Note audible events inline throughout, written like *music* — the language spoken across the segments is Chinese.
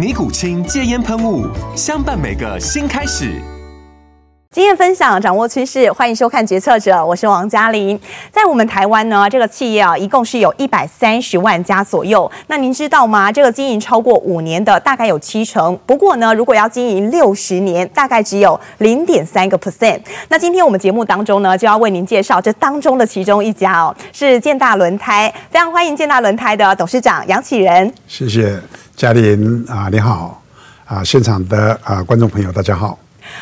尼古清戒烟喷雾，相伴每个新开始。经验分享，掌握趋势，欢迎收看《决策者》，我是王嘉玲。在我们台湾呢，这个企业啊，一共是有一百三十万家左右。那您知道吗？这个经营超过五年的大概有七成。不过呢，如果要经营六十年，大概只有零点三个 percent。那今天我们节目当中呢，就要为您介绍这当中的其中一家哦，是建大轮胎。非常欢迎建大轮胎的董事长杨启仁。谢谢嘉玲啊，你好啊，现场的啊观众朋友大家好。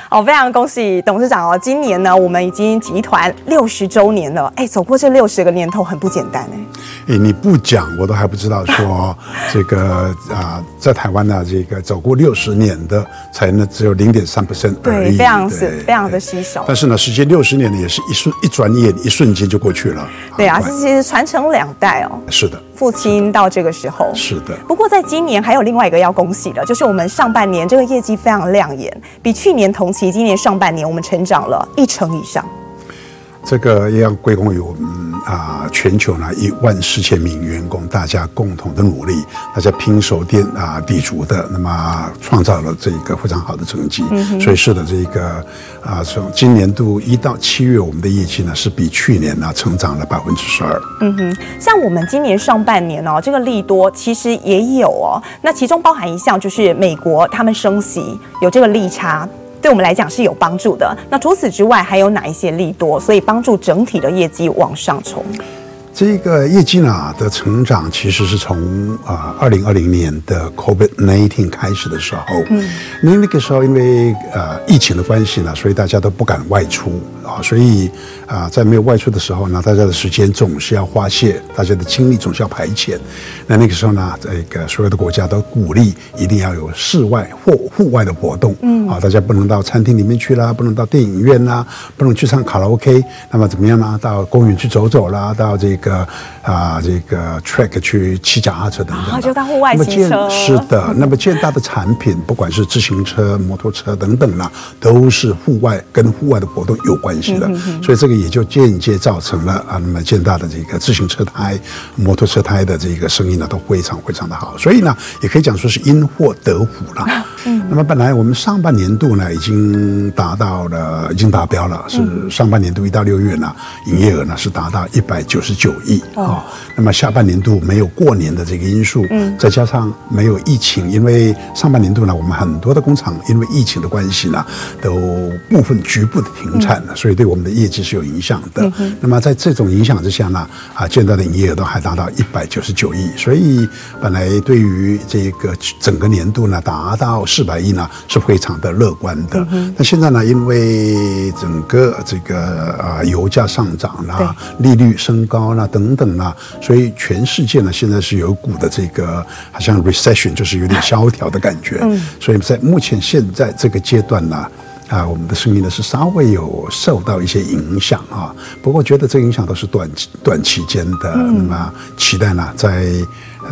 哦，非常恭喜董事长哦！今年呢，我们已经集团六十周年了。哎，走过这六十个年头，很不简单哎。哎，你不讲，我都还不知道说 *laughs* 这个啊，在台湾呢，这个走过六十年的，才能只有零点三 percent 对，非常是非常的稀少。但是呢，时间六十年呢，也是一瞬一转眼，一瞬间就过去了。对啊，这其实传承两代哦。是的。父亲到这个时候是的，不过在今年还有另外一个要恭喜的，就是我们上半年这个业绩非常亮眼，比去年同期，今年上半年我们成长了一成以上。这个也要归功于我们啊，全球呢一万四千名员工，大家共同的努力，大家拼手电啊地足的，那么创造了这个非常好的成绩。嗯、所以是的，这个啊，从今年度一到七月，我们的业绩呢是比去年呢成长了百分之十二。嗯哼，像我们今年上半年哦，这个利多其实也有哦，那其中包含一项就是美国他们升息有这个利差。对我们来讲是有帮助的。那除此之外，还有哪一些利多，所以帮助整体的业绩往上冲？这个业绩呢的成长，其实是从啊二零二零年的 COVID nineteen 开始的时候，嗯，因为那个时候因为呃疫情的关系呢，所以大家都不敢外出啊，所以啊在没有外出的时候呢，大家的时间总是要花谢，大家的精力总是要排遣。那那个时候呢，这个所有的国家都鼓励一定要有室外或户外的活动，嗯，啊，大家不能到餐厅里面去啦，不能到电影院啦，不能去唱卡拉 OK，那么怎么样呢？到公园去走走啦，到这个。个啊，这个 track 去骑脚踏车等等，啊，就当户外骑车。是的，那么建大的产品，不管是自行车、摩托车等等啦，都是户外跟户外的活动有关系的，嗯、哼哼，所以这个也就间接造成了啊，那么建大的这个自行车胎、摩托车胎的这个生意呢，都非常非常的好。所以呢，也可以讲说是因祸得福了。嗯，那么本来我们上半年度呢，已经达到了，已经达标了，是上半年度一到六月呢，营业额呢是达到一百九十九亿啊、哦。那么下半年度没有过年的这个因素，嗯，再加上没有疫情，因为上半年度呢，我们很多的工厂因为疫情的关系呢，都部分局部的停产了，所以对我们的业绩是有影响的。那么在这种影响之下呢，啊，现在的营业额都还达到一百九十九亿，所以本来对于这个整个年度呢，达到四百亿呢，是非常的乐观的。那现在呢，因为整个这个啊油价上涨啦，利率升高啦等等啦。所以全世界呢，现在是有股的这个好像 recession，就是有点萧条的感觉。嗯，所以在目前现在这个阶段呢，啊，我们的生意呢是稍微有受到一些影响啊。不过觉得这个影响都是短短期间的，那么期待呢在。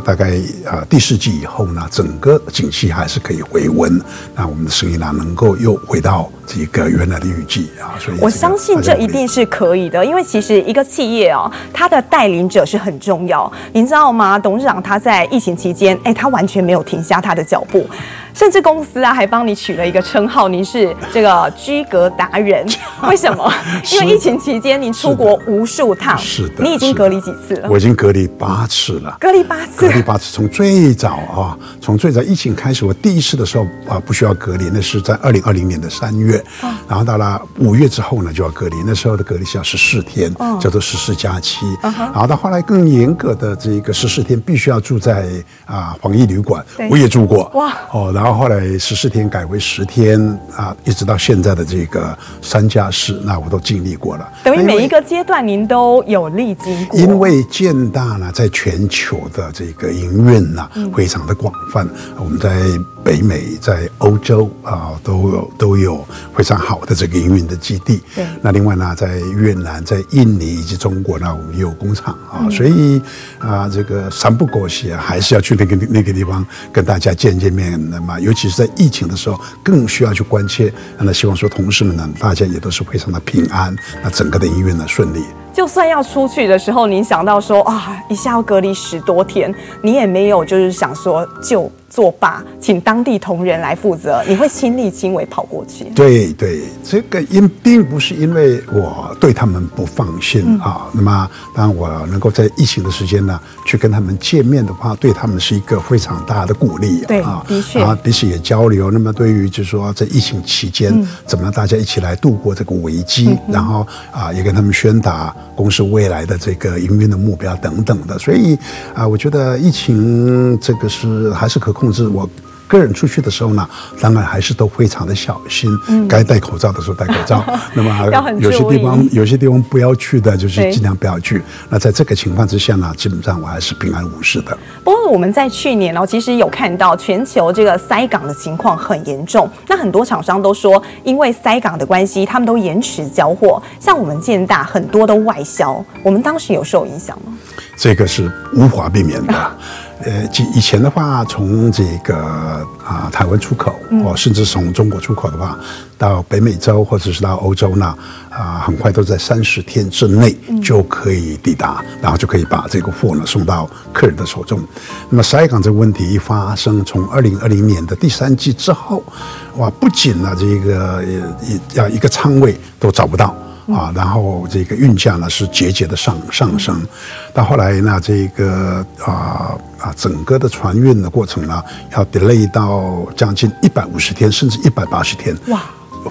大概啊，第四季以后呢，整个景气还是可以回温，那我们的生意呢，能够又回到这个原来的预计啊。所以我相信这一定是可以的，因为其实一个企业哦，它的带领者是很重要。您知道吗？董事长他在疫情期间，哎，他完全没有停下他的脚步。甚至公司啊还帮你取了一个称号，您是这个居格达人。为什么？*laughs* 因为疫情期间您出国无数趟，是的，你已经隔离几次了？我已经隔离八次了，隔离八次，隔离八次。从最早啊，从最早疫情开始，我第一次的时候啊不需要隔离，那是在二零二零年的三月，哦、然后到了五月之后呢就要隔离，那时候的隔离是要十四天，哦、叫做十四加七。哦、然后到后来更严格的这个十四天必须要住在啊防疫旅馆，我也住过哇哦，然后后来十四天改为十天啊，一直到现在的这个三加四，那我都经历过了。等于每一个阶段您都有历经过。因为建大呢，在全球的这个营运呢，非常的广泛，嗯、我们在。北美在欧洲啊，都有都有非常好的这个营运的基地。对。那另外呢，在越南、在印尼以及中国呢，我们也有工厂啊。嗯、所以啊，这个三不狗血还是要去那个那个地方跟大家见见面。的嘛，尤其是在疫情的时候，更需要去关切。那希望说同事们呢，大家也都是非常的平安，那整个的营运呢顺利。就算要出去的时候，您想到说啊，一下要隔离十多天，你也没有就是想说就作罢，请当地同仁来负责，你会亲力亲为跑过去。对对，这个因并不是因为我对他们不放心、嗯、啊，那么当我能够在疫情的时间呢，去跟他们见面的话，对他们是一个非常大的鼓励。对啊，的确啊，彼此也交流。那么对于就是说在疫情期间，嗯、怎么让大家一起来度过这个危机，嗯、然后啊，也跟他们宣达。公司未来的这个营运的目标等等的，所以啊，我觉得疫情这个是还是可控制。我。个人出去的时候呢，当然还是都非常的小心，嗯、该戴口罩的时候戴口罩。*laughs* 那么有些地方有些地方不要去的，就是尽量不要去。那在这个情况之下呢，基本上我还是平安无事的。不过我们在去年哦，其实有看到全球这个塞港的情况很严重。那很多厂商都说，因为塞港的关系，他们都延迟交货。像我们建大很多都外销，我们当时有受影响吗？这个是无法避免的。*laughs* 呃，以前的话，从这个啊台湾出口，哦，甚至从中国出口的话，到北美洲或者是到欧洲呢，啊，很快都在三十天之内就可以抵达，然后就可以把这个货呢送到客人的手中。那么塞港这个问题一发生，从二零二零年的第三季之后，哇，不仅呢这个一要一个仓位都找不到。啊，然后这个运价呢是节节的上上升，到后来呢，这个啊啊整个的船运的过程呢，要 delay 到将近一百五十天，甚至一百八十天，哇，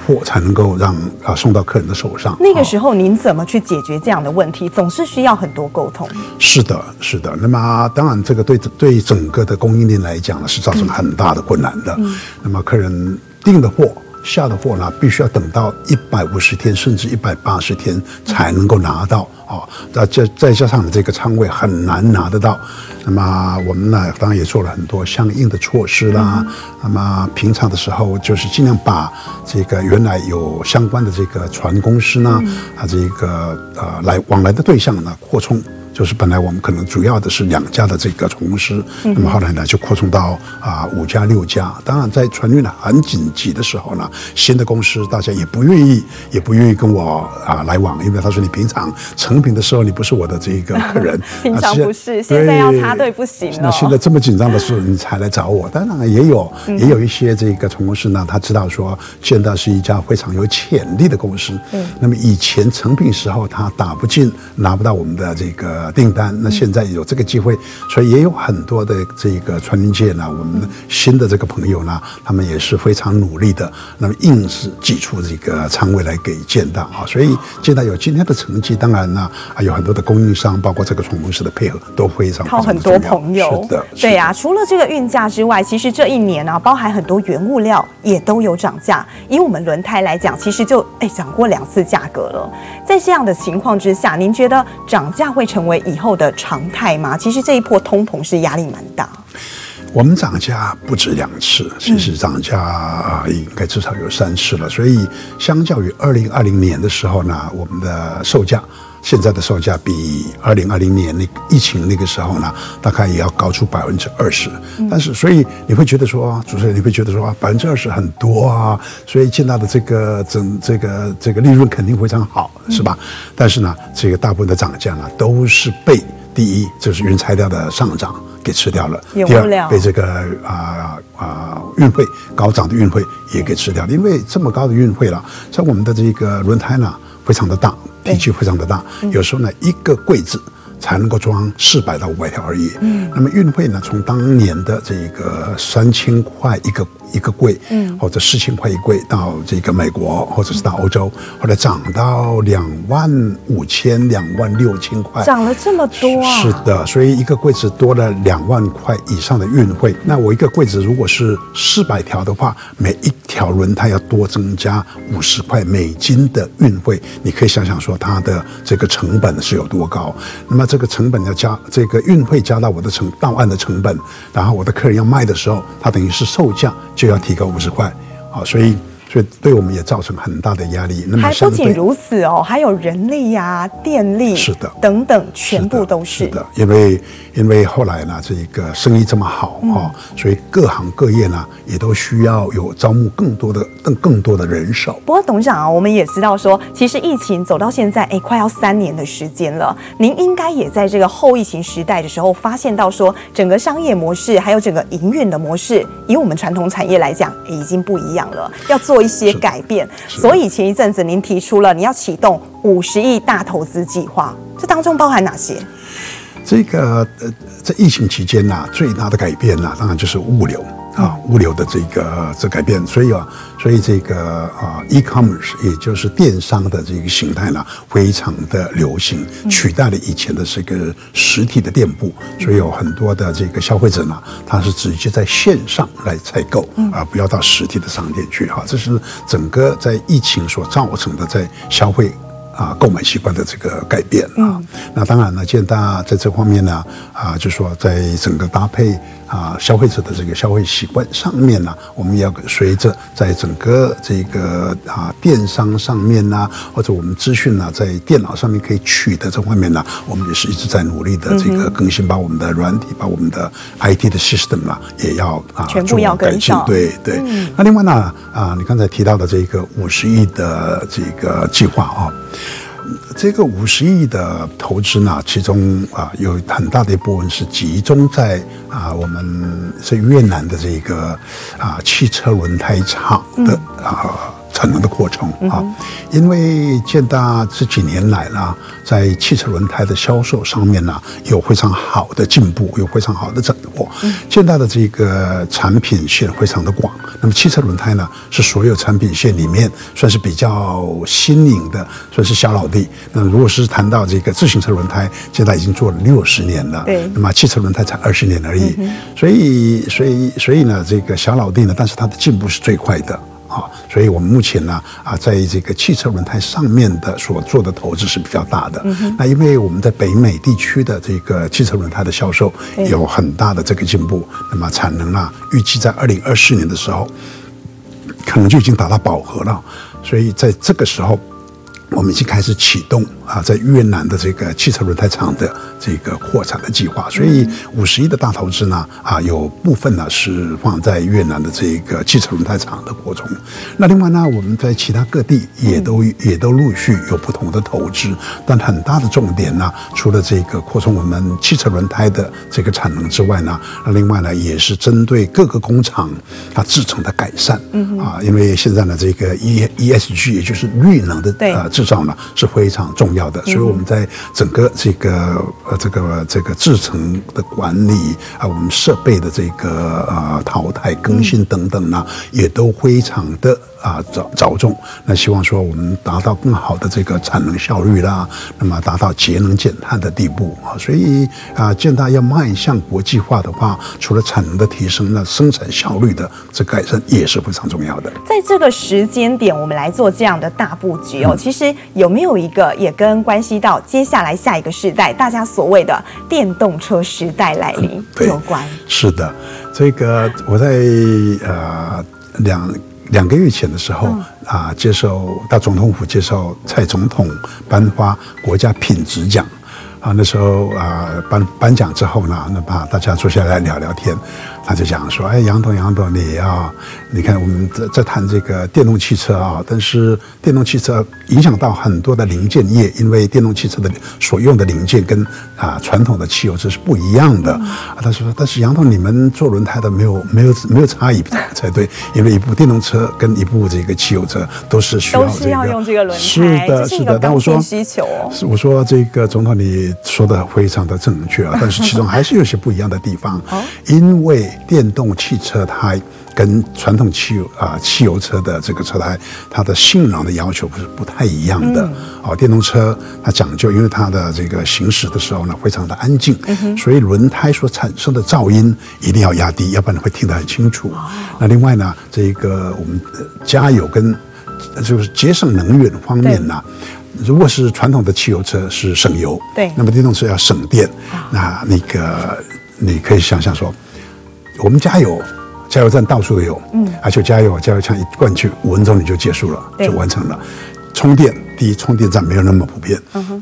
货才能够让啊送到客人的手上。那个时候您怎么去解决这样的问题？总是需要很多沟通。是的，是的。那么当然，这个对对整个的供应链来讲呢，是造成很大的困难的。嗯，那么客人订的货。下的货呢，必须要等到一百五十天，甚至一百八十天才能够拿到啊！那再再加上这个仓位很难拿得到，那么我们呢，当然也做了很多相应的措施啦。那么平常的时候，就是尽量把这个原来有相关的这个船公司呢，啊，这个呃来往来的对象呢扩充。就是本来我们可能主要的是两家的这个船公司，那么后来呢就扩充到啊五家六家。当然在船运很紧急的时候呢，新的公司大家也不愿意，也不愿意跟我啊来往，因为他说你平常成品的时候你不是我的这个客人，*laughs* 平常不是，现在要插队不行了。那现在这么紧张的时候你才来找我，当然也有也有一些这个船公司呢，他知道说现在是一家非常有潜力的公司，嗯，那么以前成品时候他打不进，拿不到我们的这个。订单，那现在有这个机会，所以也有很多的这个船运界呢，我们新的这个朋友呢，他们也是非常努力的，那么硬是挤出这个仓位来给建大啊，所以建大有今天的成绩，当然呢，还有很多的供应商，包括这个船公司的配合都非常靠很多朋友，是的，对呀、啊。除了这个运价之外，其实这一年呢、啊，包含很多原物料也都有涨价。以我们轮胎来讲，其实就哎涨过两次价格了。在这样的情况之下，您觉得涨价会成为？以后的常态吗？其实这一波通膨是压力蛮大。我们涨价不止两次，其实涨价应该至少有三次了。所以，相较于二零二零年的时候呢，我们的售价现在的售价比二零二零年那疫情那个时候呢，大概也要高出百分之二十。但是，所以你会觉得说，主持人你会觉得说，百分之二十很多啊，所以见到的这个整这个这个利润肯定非常好，是吧？但是呢，这个大部分的涨价呢，都是被第一就是原材料的上涨。给吃掉了，第二被这个啊啊运费高涨的运费也给吃掉了，因为这么高的运费了，像我们的这个轮胎呢，非常的大，体积非常的大，有时候呢一个柜子。才能够装四百到五百条而已。嗯，那么运费呢？从当年的这个三千块一个一个柜，嗯，或者四千块一柜，到这个美国或者是到欧洲，后来涨到两万五千、两万六千块，涨了这么多啊！是的，所以一个柜子多了两万块以上的运费。那我一个柜子如果是四百条的话，每一条轮胎要多增加五十块美金的运费，你可以想想说它的这个成本是有多高。那么这个成本要加，这个运费加到我的成到岸的成本，然后我的客人要卖的时候，他等于是售价就要提高五十块，啊，所以。所以对我们也造成很大的压力。那么还不仅如此哦，还有人力呀、啊、电力是的等等，全部都是，是的。因为因为后来呢，这个生意这么好哦，所以各行各业呢也都需要有招募更多的更更多的人手。不过董事长啊，我们也知道说，其实疫情走到现在，哎，快要三年的时间了。您应该也在这个后疫情时代的时候，发现到说，整个商业模式还有整个营运的模式，以我们传统产业来讲，已经不一样了，要做一些改变，所以前一阵子您提出了你要启动五十亿大投资计划，这当中包含哪些？这个呃，在疫情期间呢，最大的改变呢，当然就是物流。啊，物流的这个这改变，所以啊，所以这个啊，e-commerce 也就是电商的这个形态呢，非常的流行，取代了以前的这个实体的店铺，所以有很多的这个消费者呢，他是直接在线上来采购，啊不要到实体的商店去哈。这是整个在疫情所造成的在消费。啊，购买习惯的这个改变啊，嗯、那当然呢，建大在这方面呢，啊，就是说在整个搭配啊消费者的这个消费习惯上面呢，我们也要随着在整个这个啊电商上面呢，或者我们资讯呢在电脑上面可以取得这方面呢，我们也是一直在努力的这个更新，把我们的软体，把我们的 IT 的 system 啊，也要啊全部要改进。对对。嗯、那另外呢，啊，你刚才提到的这个五十亿的这个计划啊。这个五十亿的投资呢，其中啊有很大的一部分是集中在啊我们是越南的这个啊汽车轮胎厂的啊。产能的过程啊，因为建大这几年来呢，在汽车轮胎的销售上面呢，有非常好的进步，有非常好的掌握。建大的这个产品线非常的广，那么汽车轮胎呢，是所有产品线里面算是比较新颖的，算是小老弟。那如果是谈到这个自行车轮胎，建大已经做了六十年了，对，那么汽车轮胎才二十年而已，所以，所以，所以呢，这个小老弟呢，但是它的进步是最快的。啊，所以我们目前呢，啊，在这个汽车轮胎上面的所做的投资是比较大的。那因为我们在北美地区的这个汽车轮胎的销售有很大的这个进步，那么产能啊，预计在二零二四年的时候，可能就已经达到饱和了。所以在这个时候，我们已经开始启动啊，在越南的这个汽车轮胎厂的这个扩产的计划，所以五十亿的大投资呢，啊，有部分呢是放在越南的这个汽车轮胎厂的扩充。那另外呢，我们在其他各地也都也都陆续有不同的投资，但很大的重点呢，除了这个扩充我们汽车轮胎的这个产能之外呢，那另外呢，也是针对各个工厂它制成的改善。嗯啊，因为现在呢，这个 E E S G 也就是绿能的呃制造呢是非常重要的，所以我们在整个这个呃这个这个制程的管理啊，我们设备的这个呃淘汰更新等等呢，也都非常的。啊，着着重，那希望说我们达到更好的这个产能效率啦，那么达到节能减碳的地步啊，所以啊，建大要迈向国际化的话，除了产能的提升，那生产效率的这改善也是非常重要的。在这个时间点，我们来做这样的大布局哦，其实有没有一个也跟关系到接下来下一个时代，大家所谓的电动车时代来临有关？是的，这个我在呃两。两个月前的时候啊，接受到总统府接受蔡总统颁发国家品质奖啊，那时候啊颁颁奖之后呢，那把大家坐下来聊聊天。他就讲说：“哎，杨董，杨董，你要你看我们在在谈这个电动汽车啊，但是电动汽车影响到很多的零件业，因为电动汽车的所用的零件跟啊传统的汽油车是不一样的。嗯”他说：“但是杨董，你们做轮胎的没有没有没有差异才对，因为一部电动车跟一部这个汽油车都是需要这个，都是要用这个轮胎，是的，是的。但我说需求哦，我说这个总统你说的非常的正确啊，但是其中还是有些不一样的地方，因为。电动汽车胎跟传统汽油啊汽油车的这个车胎，它的性能的要求不是不太一样的。哦，电动车它讲究，因为它的这个行驶的时候呢，非常的安静，所以轮胎所产生的噪音一定要压低，要不然会听得很清楚。那另外呢，这个我们加油跟就是节省能源方面呢，如果是传统的汽油车是省油，对，那么电动车要省电。那那个你可以想想说。我们加油，加油站到处都有，嗯，而且加油，加油枪一灌去，五分钟你就结束了，就完成了。充电，第一，充电站没有那么普遍；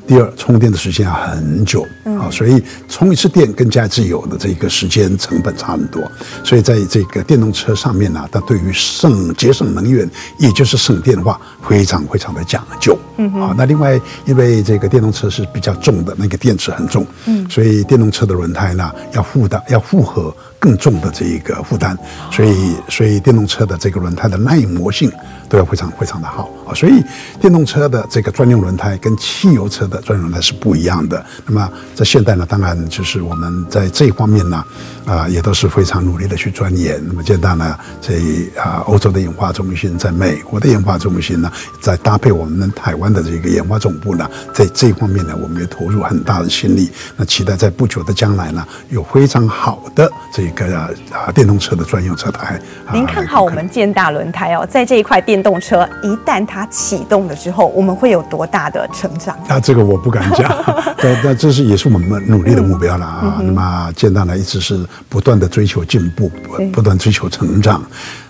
第二，充电的时间要很久，啊，所以充一次电跟加一次油的这个时间成本差很多。所以在这个电动车上面呢，它对于省节省能源，也就是省电的话，非常非常的讲究。嗯，啊，那另外，因为这个电动车是比较重的，那个电池很重，嗯，所以电动车的轮胎呢，要负担，要负荷更重的这一个负担，所以所以电动车的这个轮胎的耐磨性都要非常非常的好。啊，所以电动车的这个专用轮胎跟汽油车的专用轮胎是不一样的。那么在现代呢，当然就是我们在这一方面呢，啊，也都是非常努力的去钻研。那么现在呢，这啊欧洲的研发中心，在美国的研发中心呢，在搭配我们台湾的这个研发总部呢，在这一方面呢，我们也投入很大的心力。那期待在不久的将来呢，有非常好的这个。个啊，电动车的专用车胎。您看好我们建大轮胎哦，在这一块电动车一旦它启动了之后，我们会有多大的成长？那这个我不敢讲，*laughs* 但但这是也是我们努力的目标了啊。那么建大呢，一直是不断的追求进步，不断追求成长。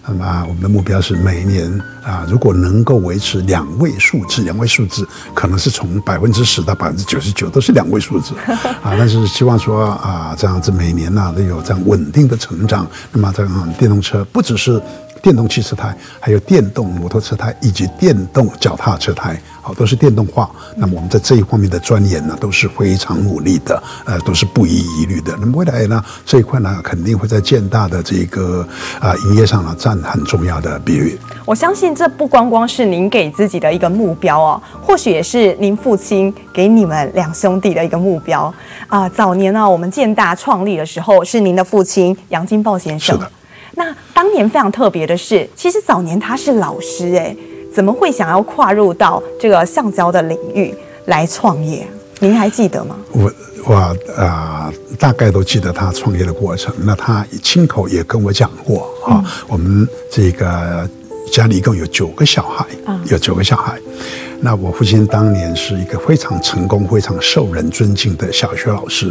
那么我们的目标是每一年啊，如果能够维持两位数字，两位数字可能是从百分之十到百分之九十九都是两位数字 *laughs* 啊，但是希望说啊，这样子每年呢都有这样稳定的成长。那么这样电动车不只是。电动汽车胎，还有电动摩托车胎，以及电动脚踏车胎，好，都是电动化。那么我们在这一方面的钻研呢，都是非常努力的，呃，都是不遗余力的。那么未来呢，这一块呢，肯定会在建大的这个啊营业上呢，占很重要的比例。我相信这不光光是您给自己的一个目标哦，或许也是您父亲给你们两兄弟的一个目标啊。早年呢，我们建大创立的时候，是您的父亲杨金豹先生。是的。那当年非常特别的是，其实早年他是老师，哎，怎么会想要跨入到这个橡胶的领域来创业？您还记得吗？我我啊、呃，大概都记得他创业的过程。那他亲口也跟我讲过啊，嗯、我们这个家里一共有九个小孩，有九个小孩。那我父亲当年是一个非常成功、非常受人尊敬的小学老师，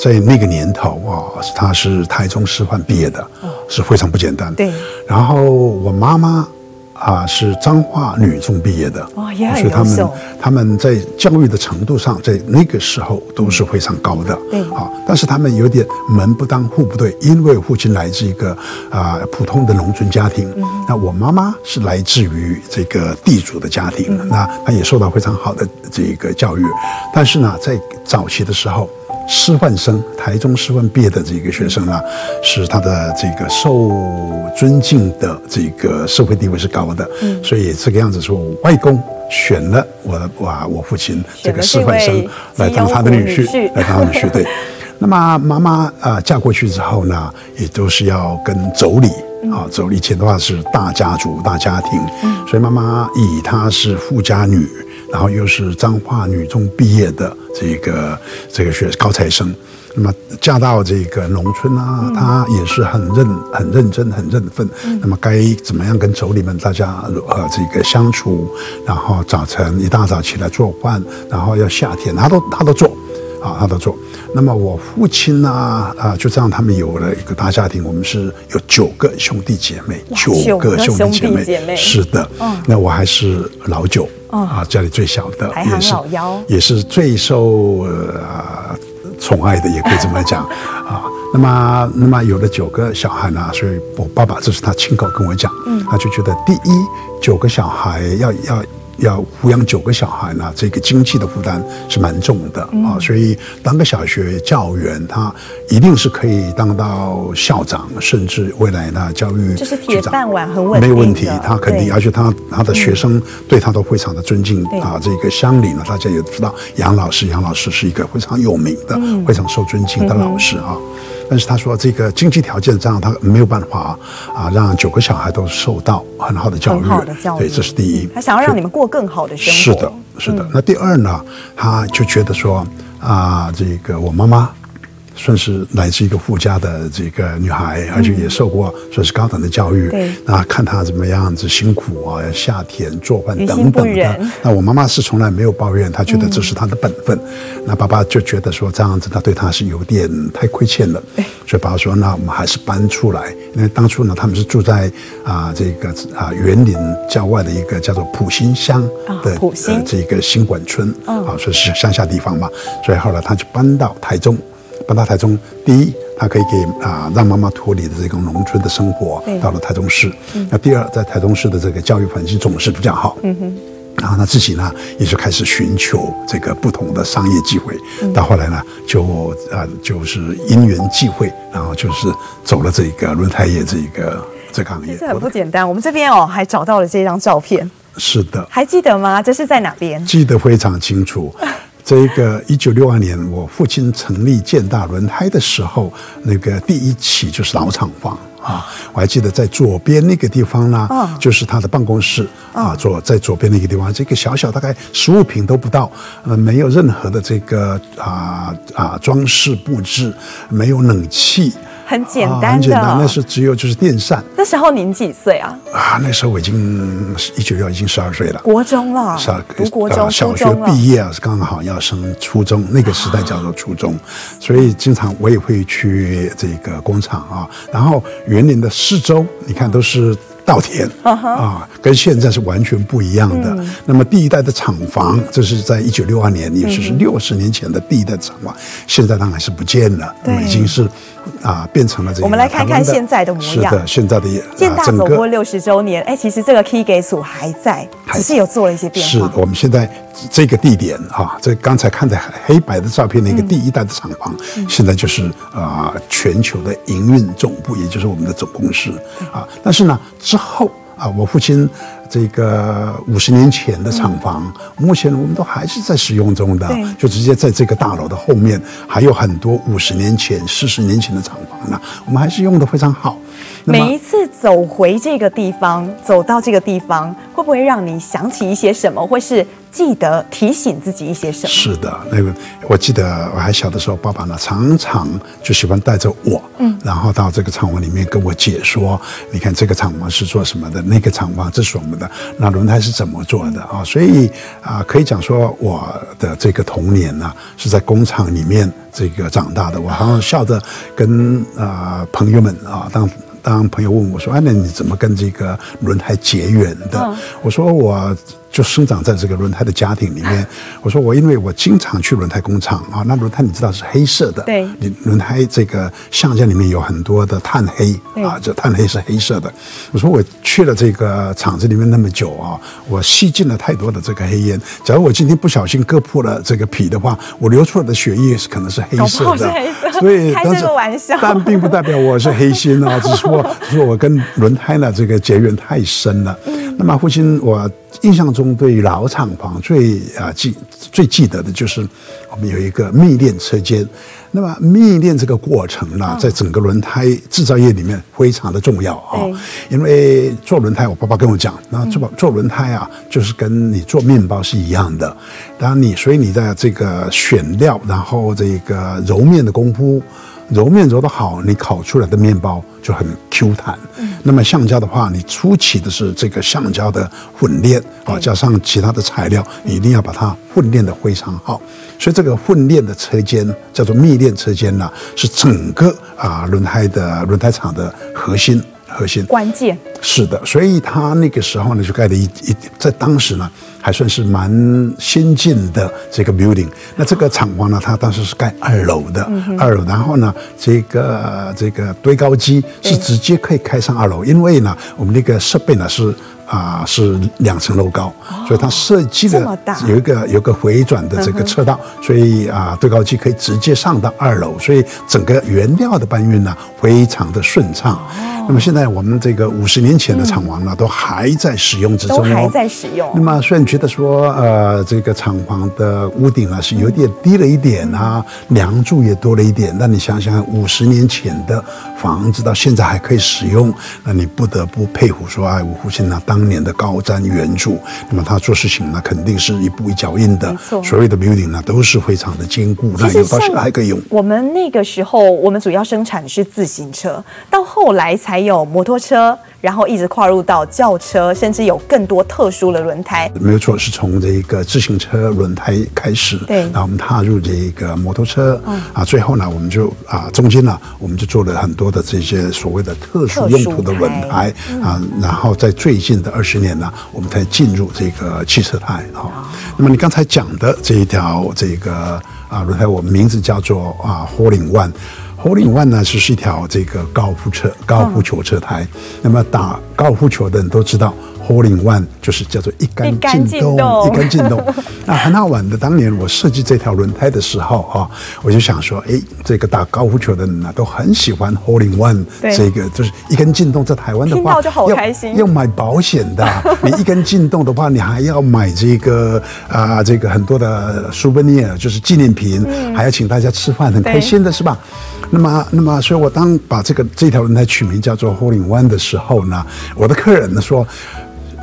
在那个年头啊，他是台中师范毕业的，是非常不简单。对。然后我妈妈啊是彰化女中毕业的，所以他们他们在教育的程度上，在那个时候都是非常高的。对。啊，但是他们有点门不当户不对，因为父亲来自一个啊普通的农村家庭，那我妈妈是来自于这个地主的家庭，那她。也受到非常好的这个教育，但是呢，在早期的时候，师范生，台中师范毕业的这个学生啊，是他的这个受尊敬的这个社会地位是高的，嗯，所以这个样子说，我外公选了我的哇，我父亲这个师范生来当他的女婿，来当他的女婿，对。*laughs* 那么妈妈啊嫁过去之后呢，也都是要跟妯娌。啊，妯娌以前的话是大家族、大家庭，所以妈妈以她是富家女，然后又是彰化女中毕业的这个这个学高材生，那么嫁到这个农村啊，她也是很认、很认真、很认份。那么该怎么样跟妯娌们大家呃这个相处，然后早晨一大早起来做饭，然后要夏天，她都她都做。啊，他都做。那么我父亲呢？啊，就这样，他们有了一个大家庭。我们是有九个兄弟姐妹，九个兄弟姐妹，姐妹是的。嗯，那我还是老九，啊，家里最小的，也是也是最受呃宠爱的，也可以这么讲 *laughs* 啊。那么那么有了九个小孩呢，所以我爸爸这是他亲口跟我讲，嗯，他就觉得第一九个小孩要要。要抚养九个小孩呢，这个经济的负担是蛮重的啊、所以当个小学教员，他一定是可以当到校长，甚至未来呢教育就是铁饭碗很稳定，没有问题，他肯定，而且他他的学生对他都非常的尊敬、嗯、啊。这个乡里呢，大家也知道杨老师，杨老师是一个非常有名的、嗯、非常受尊敬的老师啊。嗯但是他说，这个经济条件这样，他没有办法啊，让九个小孩都受到很好的教育。好的教育，对，这是第一。他想要让你们过更好的生活。是的，是的。那第二呢，他就觉得说啊，这个我妈妈。算是来自一个富家的这个女孩，而且也受过算是高等的教育。对、嗯，那看她怎么样子辛苦啊，下田做饭等等的。那我妈妈是从来没有抱怨，她觉得这是她的本分。嗯、那爸爸就觉得说这样子，他对她是有点太亏欠了。所以爸爸说，那我们还是搬出来。因为当初呢，他们是住在啊这个啊园林郊外的一个叫做普心乡的、哦、呃这个新馆村啊，哦、所以是乡下地方嘛。所以后来他就搬到台中。搬到台中，第一，他可以给啊让妈妈脱离的这个农村的生活，到了台中市。嗯、那第二，在台中市的这个教育环境总是比较好。嗯哼。然后他自己呢，也就开始寻求这个不同的商业机会。嗯、到后来呢，就啊就是因缘际会，然后就是走了这个轮胎业这一个这个行业。这很不简单。我们这边哦还找到了这张照片。是的。还记得吗？这是在哪边？记得非常清楚。*laughs* 这个一九六二年，我父亲成立建大轮胎的时候，那个第一期就是老厂房啊，我还记得在左边那个地方呢，就是他的办公室啊，左在左边那个地方，这个小小大概十五平都不到，呃，没有任何的这个啊啊装饰布置，没有冷气。很简单的，很简单，那是只有就是电扇。那时候您几岁啊？啊，那时候我已经一九六已经十二岁了，国中了，是读国中，小学毕业啊，是刚好要升初中，那个时代叫做初中，所以经常我也会去这个工厂啊，然后园林的四周，你看都是。稻田啊，跟现在是完全不一样的。那么第一代的厂房，这是在一九六二年，也就是六十年前的第一代厂房，现在当然是不见了，已经是啊变成了这个。我们来看看现在的模样。是的，现在的建大走过六十周年，哎，其实这个 Key 给组还在，只是有做了一些变化。是我们现在这个地点啊，这刚才看的黑白的照片，那个第一代的厂房，现在就是啊全球的营运总部，也就是我们的总公司啊。但是呢。之后啊，我父亲这个五十年前的厂房，嗯、目前我们都还是在使用中的，就直接在这个大楼的后面，还有很多五十年前、四十年前的厂房呢，我们还是用的非常好。每一次走回这个地方，走到这个地方，会不会让你想起一些什么，或是？记得提醒自己一些什么？是的，那个我记得我还小的时候，爸爸呢常常就喜欢带着我，嗯，然后到这个厂房里面跟我解说，你看这个厂房是做什么的，那个厂房这是我们的，那轮胎是怎么做的啊？所以啊，可以讲说我的这个童年呢是在工厂里面这个长大的。我好像笑着跟啊朋友们啊，当当朋友问我说：“哎，那你怎么跟这个轮胎结缘的？”我说：“我。”就生长在这个轮胎的家庭里面。我说我因为我经常去轮胎工厂啊，那轮胎你知道是黑色的，对，你轮胎这个橡胶里面有很多的碳黑啊，这碳黑是黑色的。我说我去了这个厂子里面那么久啊，我吸进了太多的这个黑烟。假如我今天不小心割破了这个皮的话，我流出来的血液是可能是黑色的。所以 *laughs* 开这个玩笑，但并不代表我是黑心啊，*laughs* 只是说说我跟轮胎呢这个结缘太深了。那么父亲我。印象中，对于老厂房最啊记最记得的就是我们有一个密链车间。那么密链这个过程呢，在整个轮胎制造业里面非常的重要啊。因为做轮胎，我爸爸跟我讲，那做做轮胎啊，就是跟你做面包是一样的。然后你，所以你的这个选料，然后这个揉面的功夫。揉面揉得好，你烤出来的面包就很 Q 弹。嗯，那么橡胶的话，你初期的是这个橡胶的混炼啊，加上其他的材料，你一定要把它混炼的非常好。所以这个混炼的车间叫做密炼车间呢，是整个啊轮胎的轮胎厂的核心核心关键。是的，所以他那个时候呢，就盖了一一，在当时呢，还算是蛮先进的这个 building。那这个厂房呢，它当时是盖二楼的，嗯、二楼，然后呢，这个这个堆高机是直接可以开上二楼，因为呢，我们那个设备呢是。啊，是两层楼高，所以它设计的有一个有一个回转的这个车道，所以啊，对高机可以直接上到二楼，所以整个原料的搬运呢非常的顺畅。那么现在我们这个五十年前的厂房呢，都还在使用之中，都还在使用。那么虽然觉得说，呃，这个厂房的屋顶啊是有点低了一点啊，梁柱也多了一点，那你想想，五十年前的房子到现在还可以使用，那你不得不佩服说，哎，五福星呢当。当年的高瞻远瞩，那么他做事情呢，肯定是一步一脚印的。所谓的 building 呢，都是非常的坚固，那有到现在还可以用。我们那个时候，我们主要生产的是自行车，到后来才有摩托车。然后一直跨入到轿车，甚至有更多特殊的轮胎。没有错，是从这个自行车轮胎开始，对，然后我们踏入这个摩托车，嗯、啊，最后呢，我们就啊，中间呢，我们就做了很多的这些所谓的特殊用途的轮胎。啊，然后在最近的二十年呢，我们才进入这个汽车胎啊。哦、那么你刚才讲的这一条这个啊轮胎，我们名字叫做啊 Hole in One。Hole in One 呢，是一条这个高尔夫车、高尔夫球车胎。那么打高尔夫球的人都知道。Hole in One 就是叫做一杆进洞，一杆进洞。那很好玩的，当年我设计这条轮胎的时候啊，我就想说，哎，这个打高尔夫球的人呢，都很喜欢 Hole in One，这个就是一根进洞，在台湾的话，就好开心。要，要买保险的，*laughs* 你一根进洞的话，你还要买这个啊，这个很多的 souvenir，就是纪念品，嗯、还要请大家吃饭，很开心的是吧？那么，那么，所以我当把这个这条轮胎取名叫做 Hole in One 的时候呢，我的客人呢说。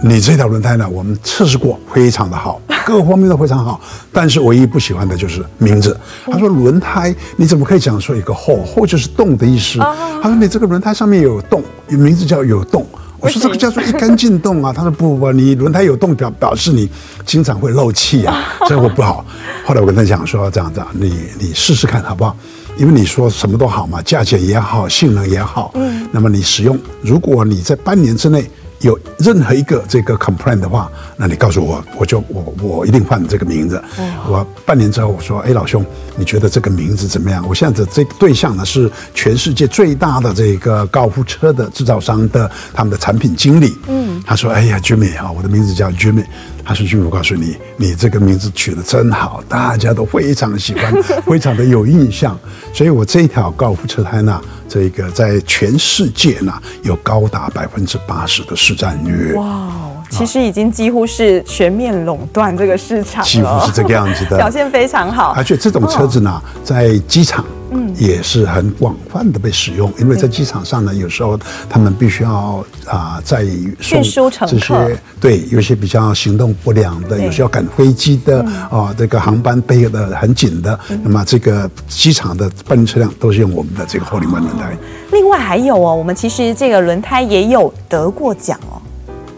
你这条轮胎呢，我们测试过，非常的好，各个方面都非常好。但是唯一不喜欢的就是名字。他说轮胎你怎么可以讲说一个 hole，hole 就是洞的意思。他说你这个轮胎上面有洞，名字叫有洞。我说这个叫做一杆进洞啊。他说不不不，你轮胎有洞表表示你经常会漏气啊，*laughs* 这个不好。后来我跟他讲说这样子，你你试试看好不好？因为你说什么都好嘛，价钱也好，性能也好。嗯。那么你使用，如果你在半年之内。有任何一个这个 complaint 的话，那你告诉我，我就我我一定换这个名字。我半年之后我说，哎，老兄，你觉得这个名字怎么样？我现在的这个对象呢是全世界最大的这个高尔夫车的制造商的他们的产品经理。嗯，他说，哎呀，Jimmy 啊，我的名字叫 Jimmy。他说，Jimmy，我告诉你，你这个名字取得真好，大家都非常喜欢，*laughs* 非常的有印象。所以我这一条高尔夫车胎呢。这个在全世界呢，有高达百分之八十的市占率。哇，其实已经几乎是全面垄断这个市场了，几乎是这个样子的，*laughs* 表现非常好。而且这种车子呢，在机场。嗯，也是很广泛的被使用，因为在机场上呢，有时候他们必须要啊，在运输这些对，有些比较行动不良的，有些要赶飞机的啊，这个航班背的很紧的，那么这个机场的搬运车辆都是用我们的这个 Hole in One 轮胎。另外还有哦，我们其实这个轮胎也有得过奖哦。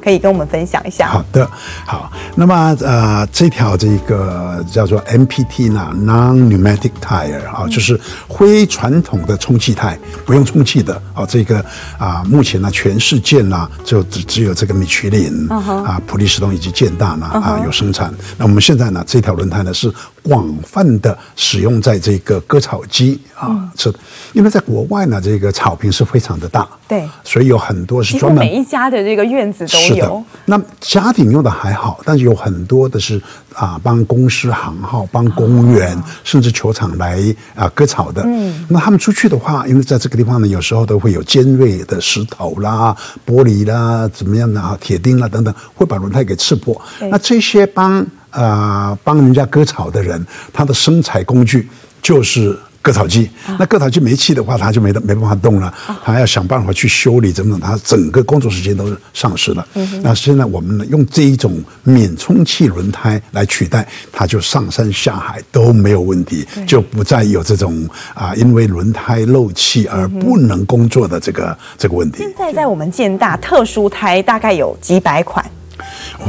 可以跟我们分享一下。好的，好。那么呃，这条这个叫做 MPT 呢，Non-Pneumatic Tire 啊，就是非传统的充气胎，不用充气的啊。这个啊，目前呢，全世界呢，就只只有这个米其林啊、普利司通以及建大呢啊有生产。那我们现在呢，这条轮胎呢是。广泛的使用在这个割草机啊，是，因为在国外呢，这个草坪是非常的大，对，所以有很多是专门每一家的这个院子都有。是的，那家庭用的还好，但是有很多的是啊，帮公司行号、帮公园甚至球场来啊割草的。嗯，那他们出去的话，因为在这个地方呢，有时候都会有尖锐的石头啦、玻璃啦、怎么样的啊、铁钉啦等等，会把轮胎给刺破。那这些帮。呃，帮人家割草的人，他的生财工具就是割草机。那割草机没气的话，它就没得没办法动了，它要想办法去修理，怎么怎么，他整个工作时间都是丧失了。那现在我们呢，用这一种免充气轮胎来取代，它就上山下海都没有问题，就不再有这种啊，因为轮胎漏气而不能工作的这个这个问题。现在在我们建大特殊胎大概有几百款。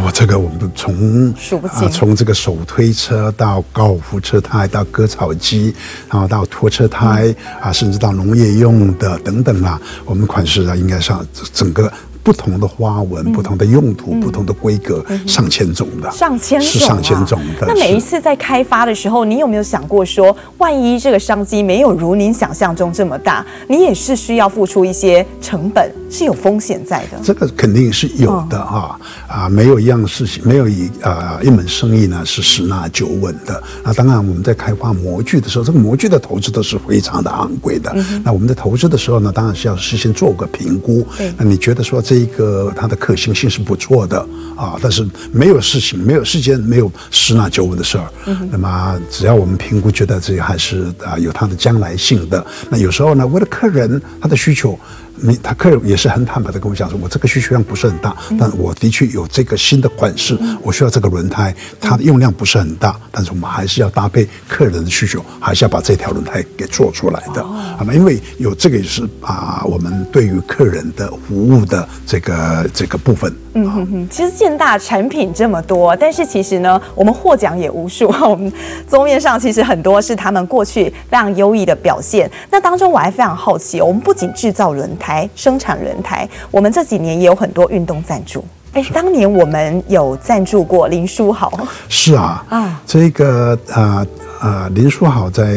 我这个我们从数不清，从这个手推车到高尔夫车胎到割草机，然后到拖车胎啊，甚至到农业用的等等啊，我们款式啊应该上整个。不同的花纹、不同的用途、不同的规格，上千种的，上千种，是上千种的。那每一次在开发的时候，你有没有想过说，万一这个商机没有如您想象中这么大，你也是需要付出一些成本，是有风险在的。这个肯定是有的啊啊，没有一样事情，没有一啊一门生意呢是十拿九稳的。那当然，我们在开发模具的时候，这个模具的投资都是非常的昂贵的。那我们在投资的时候呢，当然是要事先做个评估。那你觉得说？这一个它的可行性是不错的啊，但是没有事情，没有时间，没有十拿九稳的事儿。嗯、那么只要我们评估觉得这个还是啊有它的将来性的，那有时候呢，为了客人他的需求。你他客人也是很坦白的跟我讲说，我这个需求量不是很大，但我的确有这个新的款式，我需要这个轮胎，它的用量不是很大，但是我们还是要搭配客人的需求，还是要把这条轮胎给做出来的，好吗？因为有这个也是啊，我们对于客人的服务的这个这个部分。嗯哼哼，其实建大产品这么多，但是其实呢，我们获奖也无数。*laughs* 我们桌面上其实很多是他们过去非常优异的表现。那当中我还非常好奇，我们不仅制造轮胎、生产轮胎，我们这几年也有很多运动赞助。哎，当年我们有赞助过林书豪。是啊，啊，这个啊。呃啊，林书豪在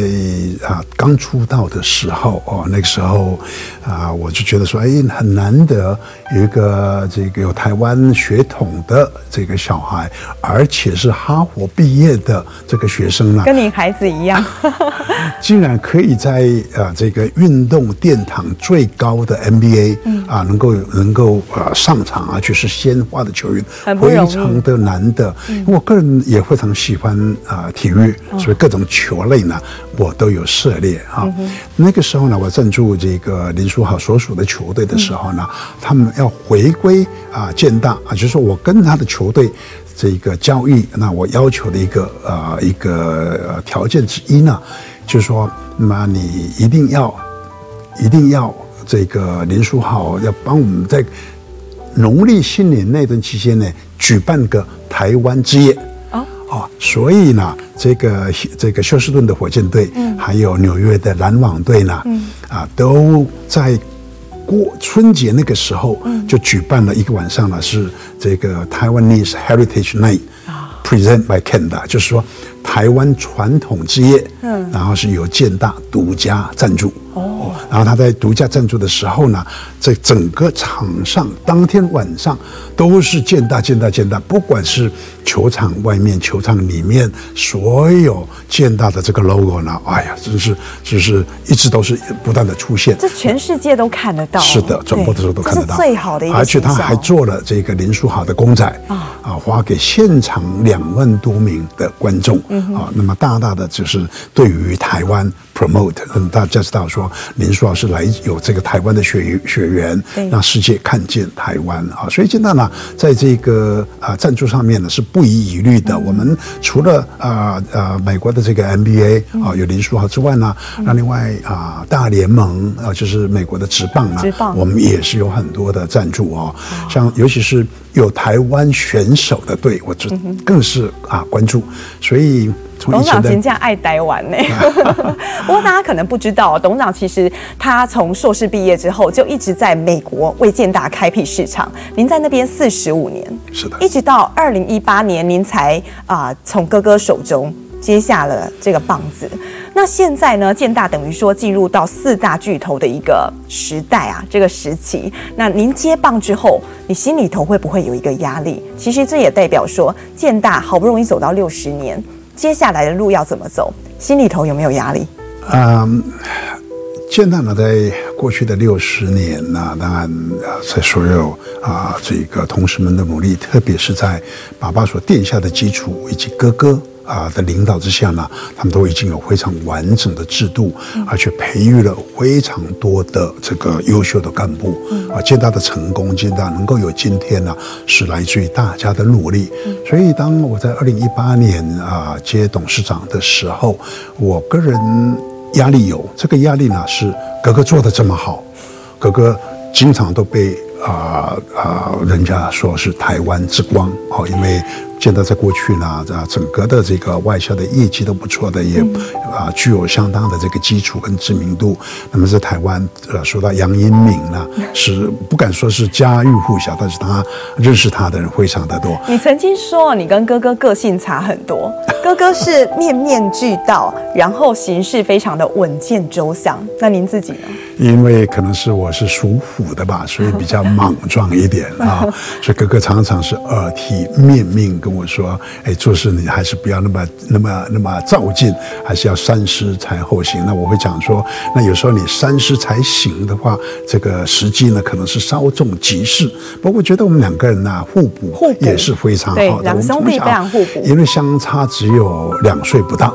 啊刚出道的时候哦，那个时候啊，我就觉得说，哎，很难得有一个这个有台湾血统的这个小孩，而且是哈佛毕业的这个学生呢，跟你孩子一样，*laughs* 竟然可以在啊这个运动殿堂最高的 NBA 啊，能够能够啊上场，而且是鲜花的球员，非常的难得。因为我个人也非常喜欢啊体育，所以各种。球类呢，我都有涉猎啊。嗯、那个时候呢，我赞助这个林书豪所属的球队的时候呢，嗯、他们要回归啊建大啊，就是说我跟他的球队这个交易，那我要求的一个呃一个条件之一呢，就是说，那么你一定要一定要这个林书豪要帮我们在农历新年那段期间呢，举办个台湾之夜。哦，所以呢，这个这个休斯顿的火箭队，嗯，还有纽约的篮网队呢，嗯，啊，都在过春节那个时候，嗯，就举办了一个晚上呢，是这个 Taiwanese Heritage Night 啊，Present by CanDa，就是说台湾传统之夜，嗯，然后是由建大独家赞助。哦，然后他在独家赞助的时候呢，在整个场上当天晚上都是建大建大建大，不管是球场外面、球场里面，所有建大的这个 logo 呢，哎呀，真是就是一直都是不断的出现，这全世界都看得到。是的，转播的时候都看得到。最好的一个，而且他还做了这个林书豪的公仔啊，啊，发给现场两万多名的观众啊，那么大大的就是对于台湾。promote，嗯，大家知道说林书豪是来有这个台湾的血血缘，让世界看见台湾啊，所以现在呢，在这个啊赞助上面呢是不遗余力的。我们除了啊啊美国的这个 NBA 啊有林书豪之外呢，那另外啊大联盟啊就是美国的职棒啊，我们也是有很多的赞助哦，像尤其是有台湾选手的队，我就更是啊关注，所以。董事长真这样爱呆玩呢，*laughs* 不过大家可能不知道，董事长其实他从硕士毕业之后就一直在美国为建大开辟市场。您在那边四十五年，是的，一直到二零一八年，您才啊从哥哥手中接下了这个棒子。那现在呢，建大等于说进入到四大巨头的一个时代啊，这个时期。那您接棒之后，你心里头会不会有一个压力？其实这也代表说，建大好不容易走到六十年。接下来的路要怎么走？心里头有没有压力？嗯，建大呢，在过去的六十年呢，当然在所有啊这个同事们的努力，特别是在爸爸所奠下的基础以及哥哥。啊的领导之下呢，他们都已经有非常完整的制度，而且培育了非常多的这个优秀的干部。啊，最大的成功，最大能够有今天呢，是来自于大家的努力。所以，当我在二零一八年啊接董事长的时候，我个人压力有，这个压力呢是哥哥做得这么好，哥哥。经常都被啊啊、人家说是台湾之光哦，因为。建大在过去呢，啊，整个的这个外销的业绩都不错的，也啊具有相当的这个基础跟知名度。那么在台湾，呃，说到杨英敏呢，*laughs* 是不敢说是家喻户晓，但是他认识他的人非常的多。你曾经说你跟哥哥个性差很多，*laughs* 哥哥是面面俱到，然后行事非常的稳健周详。那您自己呢？因为可能是我是属虎的吧，所以比较 *laughs* 莽撞一点啊，*laughs* 所以哥哥常常是耳提面命跟。我说，哎，做事你还是不要那么、那么、那么躁进，还是要三思才后行。那我会讲说，那有时候你三思才行的话，这个时机呢，可能是稍纵即逝。不过我觉得我们两个人呢、啊，互补也是非常好的。两兄弟非常互补，因为相差只有两岁不到。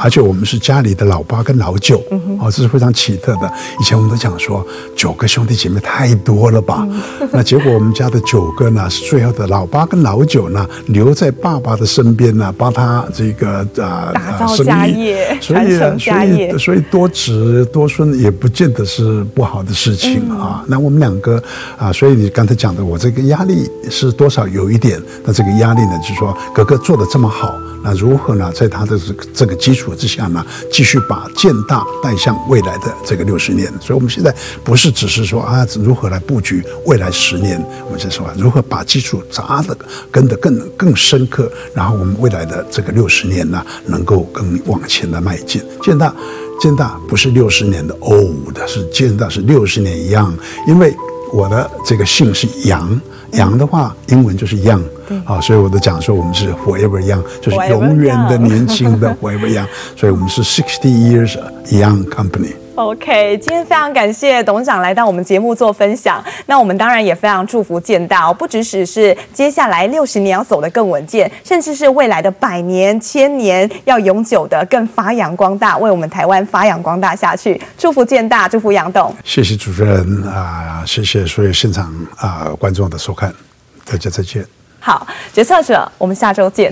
而且我们是家里的老八跟老九，哦，这是非常奇特的。以前我们都讲说，九个兄弟姐妹太多了吧？那结果我们家的九个呢，是最后的老八跟老九呢，留在爸爸的身边呢，帮他这个啊，打造家业。所以，所以，所以多子多孙也不见得是不好的事情啊。那我们两个啊，所以你刚才讲的，我这个压力是多少有一点。那这个压力呢，就是说哥哥做的这么好。那如何呢？在他的这个这个基础之下呢，继续把建大带向未来的这个六十年。所以，我们现在不是只是说啊，如何来布局未来十年，我们是说如何把基础扎的跟得更更深刻，然后我们未来的这个六十年呢，能够更往前的迈进。建大，建大不是六十年的 old，是建大是六十年一样，因为我的这个姓是杨。杨的话，英文就是 young，啊，所以我都讲说我们是 forever young，就是永远的年轻的 forever young，所以我们是 sixty years young company。OK，今天非常感谢董事长来到我们节目做分享。那我们当然也非常祝福建大哦，不只是是接下来六十年要走得更稳健，甚至是未来的百年、千年要永久的更发扬光大，为我们台湾发扬光大下去。祝福建大，祝福杨董。谢谢主持人啊，谢谢所有现场啊观众的收看，大家再见。好，决策者，我们下周见。